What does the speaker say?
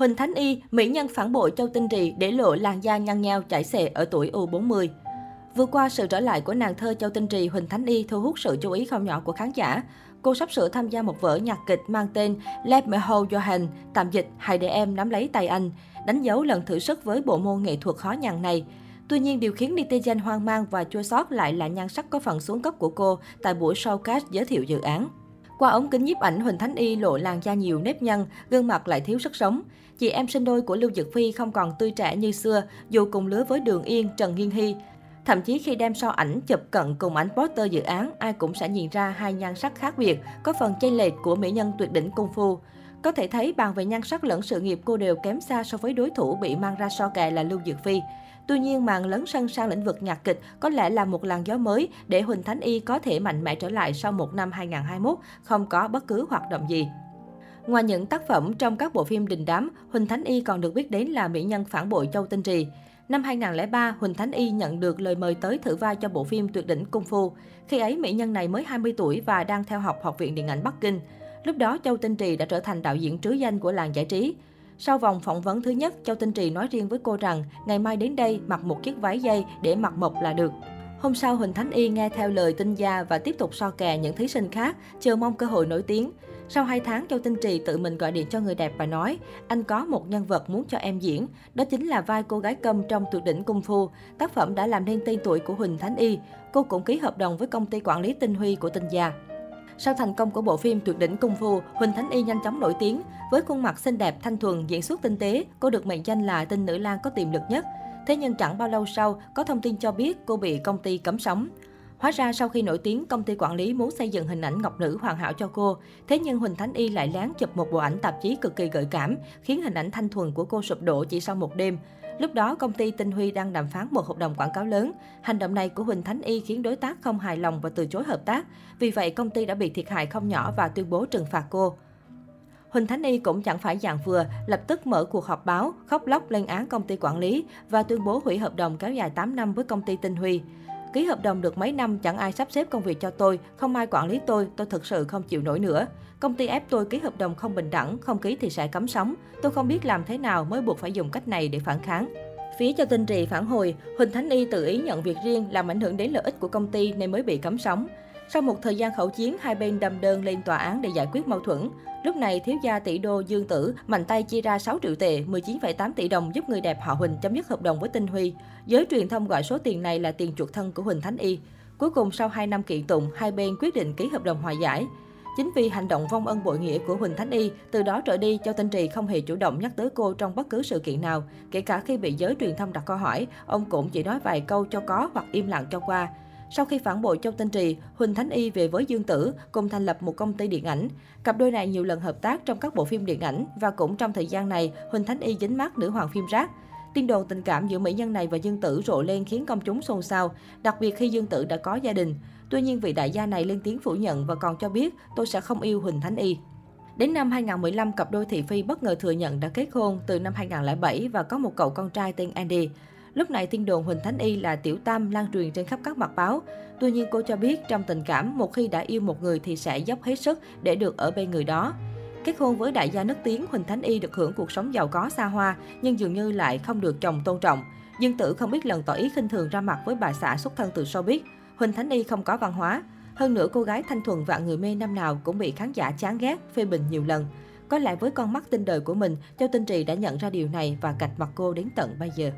Huỳnh Thánh Y, mỹ nhân phản bội Châu Tinh Trì để lộ làn da nhăn nheo chảy xệ ở tuổi U40. Vừa qua, sự trở lại của nàng thơ Châu Tinh Trì Huỳnh Thánh Y thu hút sự chú ý không nhỏ của khán giả. Cô sắp sửa tham gia một vở nhạc kịch mang tên Let Me Hold Your Hand, tạm dịch Hãy để em nắm lấy tay anh, đánh dấu lần thử sức với bộ môn nghệ thuật khó nhằn này. Tuy nhiên, điều khiến netizen hoang mang và chua xót lại là nhan sắc có phần xuống cấp của cô tại buổi showcase giới thiệu dự án. Qua ống kính nhiếp ảnh, Huỳnh Thánh Y lộ làn da nhiều nếp nhăn, gương mặt lại thiếu sức sống. Chị em sinh đôi của Lưu Dực Phi không còn tươi trẻ như xưa, dù cùng lứa với Đường Yên, Trần Nghiên Hy. Thậm chí khi đem so ảnh chụp cận cùng ảnh poster dự án, ai cũng sẽ nhìn ra hai nhan sắc khác biệt, có phần chênh lệch của mỹ nhân tuyệt đỉnh công phu. Có thể thấy bàn về nhan sắc lẫn sự nghiệp cô đều kém xa so với đối thủ bị mang ra so kè là Lưu Dược Phi. Tuy nhiên, màn lấn sân sang lĩnh vực nhạc kịch có lẽ là một làn gió mới để Huỳnh Thánh Y có thể mạnh mẽ trở lại sau một năm 2021, không có bất cứ hoạt động gì. Ngoài những tác phẩm trong các bộ phim đình đám, Huỳnh Thánh Y còn được biết đến là mỹ nhân phản bội Châu Tinh Trì. Năm 2003, Huỳnh Thánh Y nhận được lời mời tới thử vai cho bộ phim Tuyệt đỉnh Cung Phu. Khi ấy, mỹ nhân này mới 20 tuổi và đang theo học Học viện Điện ảnh Bắc Kinh. Lúc đó, Châu Tinh Trì đã trở thành đạo diễn trứ danh của làng giải trí. Sau vòng phỏng vấn thứ nhất, Châu Tinh Trì nói riêng với cô rằng ngày mai đến đây mặc một chiếc váy dây để mặc mộc là được. Hôm sau, Huỳnh Thánh Y nghe theo lời tinh gia và tiếp tục so kè những thí sinh khác, chờ mong cơ hội nổi tiếng. Sau 2 tháng, Châu Tinh Trì tự mình gọi điện cho người đẹp và nói, anh có một nhân vật muốn cho em diễn. Đó chính là vai cô gái câm trong tuyệt đỉnh cung phu. Tác phẩm đã làm nên tên tuổi của Huỳnh Thánh Y. Cô cũng ký hợp đồng với công ty quản lý tinh huy của tinh gia. Sau thành công của bộ phim Tuyệt đỉnh Cung Phu, Huỳnh Thánh Y nhanh chóng nổi tiếng. Với khuôn mặt xinh đẹp, thanh thuần, diễn xuất tinh tế, cô được mệnh danh là tinh nữ lang có tiềm lực nhất. Thế nhưng chẳng bao lâu sau, có thông tin cho biết cô bị công ty cấm sóng. Hóa ra sau khi nổi tiếng, công ty quản lý muốn xây dựng hình ảnh ngọc nữ hoàn hảo cho cô. Thế nhưng Huỳnh Thánh Y lại lén chụp một bộ ảnh tạp chí cực kỳ gợi cảm, khiến hình ảnh thanh thuần của cô sụp đổ chỉ sau một đêm. Lúc đó, công ty Tinh Huy đang đàm phán một hợp đồng quảng cáo lớn. Hành động này của Huỳnh Thánh Y khiến đối tác không hài lòng và từ chối hợp tác. Vì vậy, công ty đã bị thiệt hại không nhỏ và tuyên bố trừng phạt cô. Huỳnh Thánh Y cũng chẳng phải dạng vừa, lập tức mở cuộc họp báo, khóc lóc lên án công ty quản lý và tuyên bố hủy hợp đồng kéo dài 8 năm với công ty Tinh Huy. Ký hợp đồng được mấy năm chẳng ai sắp xếp công việc cho tôi, không ai quản lý tôi, tôi thực sự không chịu nổi nữa. Công ty ép tôi ký hợp đồng không bình đẳng, không ký thì sẽ cấm sóng. Tôi không biết làm thế nào mới buộc phải dùng cách này để phản kháng. Phía cho tinh trì phản hồi, Huỳnh Thánh Y tự ý nhận việc riêng làm ảnh hưởng đến lợi ích của công ty nên mới bị cấm sóng. Sau một thời gian khẩu chiến, hai bên đâm đơn lên tòa án để giải quyết mâu thuẫn. Lúc này, thiếu gia tỷ đô Dương Tử mạnh tay chia ra 6 triệu tệ, 19,8 tỷ đồng giúp người đẹp họ Huỳnh chấm dứt hợp đồng với Tinh Huy. Giới truyền thông gọi số tiền này là tiền chuộc thân của Huỳnh Thánh Y. Cuối cùng, sau 2 năm kiện tụng, hai bên quyết định ký hợp đồng hòa giải. Chính vì hành động vong ân bội nghĩa của Huỳnh Thánh Y, từ đó trở đi, Châu Tinh Trì không hề chủ động nhắc tới cô trong bất cứ sự kiện nào. Kể cả khi bị giới truyền thông đặt câu hỏi, ông cũng chỉ nói vài câu cho có hoặc im lặng cho qua. Sau khi phản bội Châu Tinh Trì, Huỳnh Thánh Y về với Dương Tử, cùng thành lập một công ty điện ảnh. Cặp đôi này nhiều lần hợp tác trong các bộ phim điện ảnh và cũng trong thời gian này, Huỳnh Thánh Y dính mát nữ hoàng phim rác. Tin đồn tình cảm giữa mỹ nhân này và Dương Tử rộ lên khiến công chúng xôn xao, đặc biệt khi Dương Tử đã có gia đình. Tuy nhiên vị đại gia này lên tiếng phủ nhận và còn cho biết tôi sẽ không yêu Huỳnh Thánh Y. Đến năm 2015, cặp đôi thị phi bất ngờ thừa nhận đã kết hôn từ năm 2007 và có một cậu con trai tên Andy. Lúc này tin đồn Huỳnh Thánh Y là tiểu tam lan truyền trên khắp các mặt báo. Tuy nhiên cô cho biết trong tình cảm, một khi đã yêu một người thì sẽ dốc hết sức để được ở bên người đó. Kết hôn với đại gia nước tiếng, Huỳnh Thánh Y được hưởng cuộc sống giàu có xa hoa, nhưng dường như lại không được chồng tôn trọng. Dương Tử không biết lần tỏ ý khinh thường ra mặt với bà xã xuất thân từ showbiz. Huỳnh Thánh Y không có văn hóa. Hơn nữa, cô gái thanh thuần vạn người mê năm nào cũng bị khán giả chán ghét, phê bình nhiều lần. Có lẽ với con mắt tinh đời của mình, Châu Tinh Trì đã nhận ra điều này và cạch mặt cô đến tận bây giờ.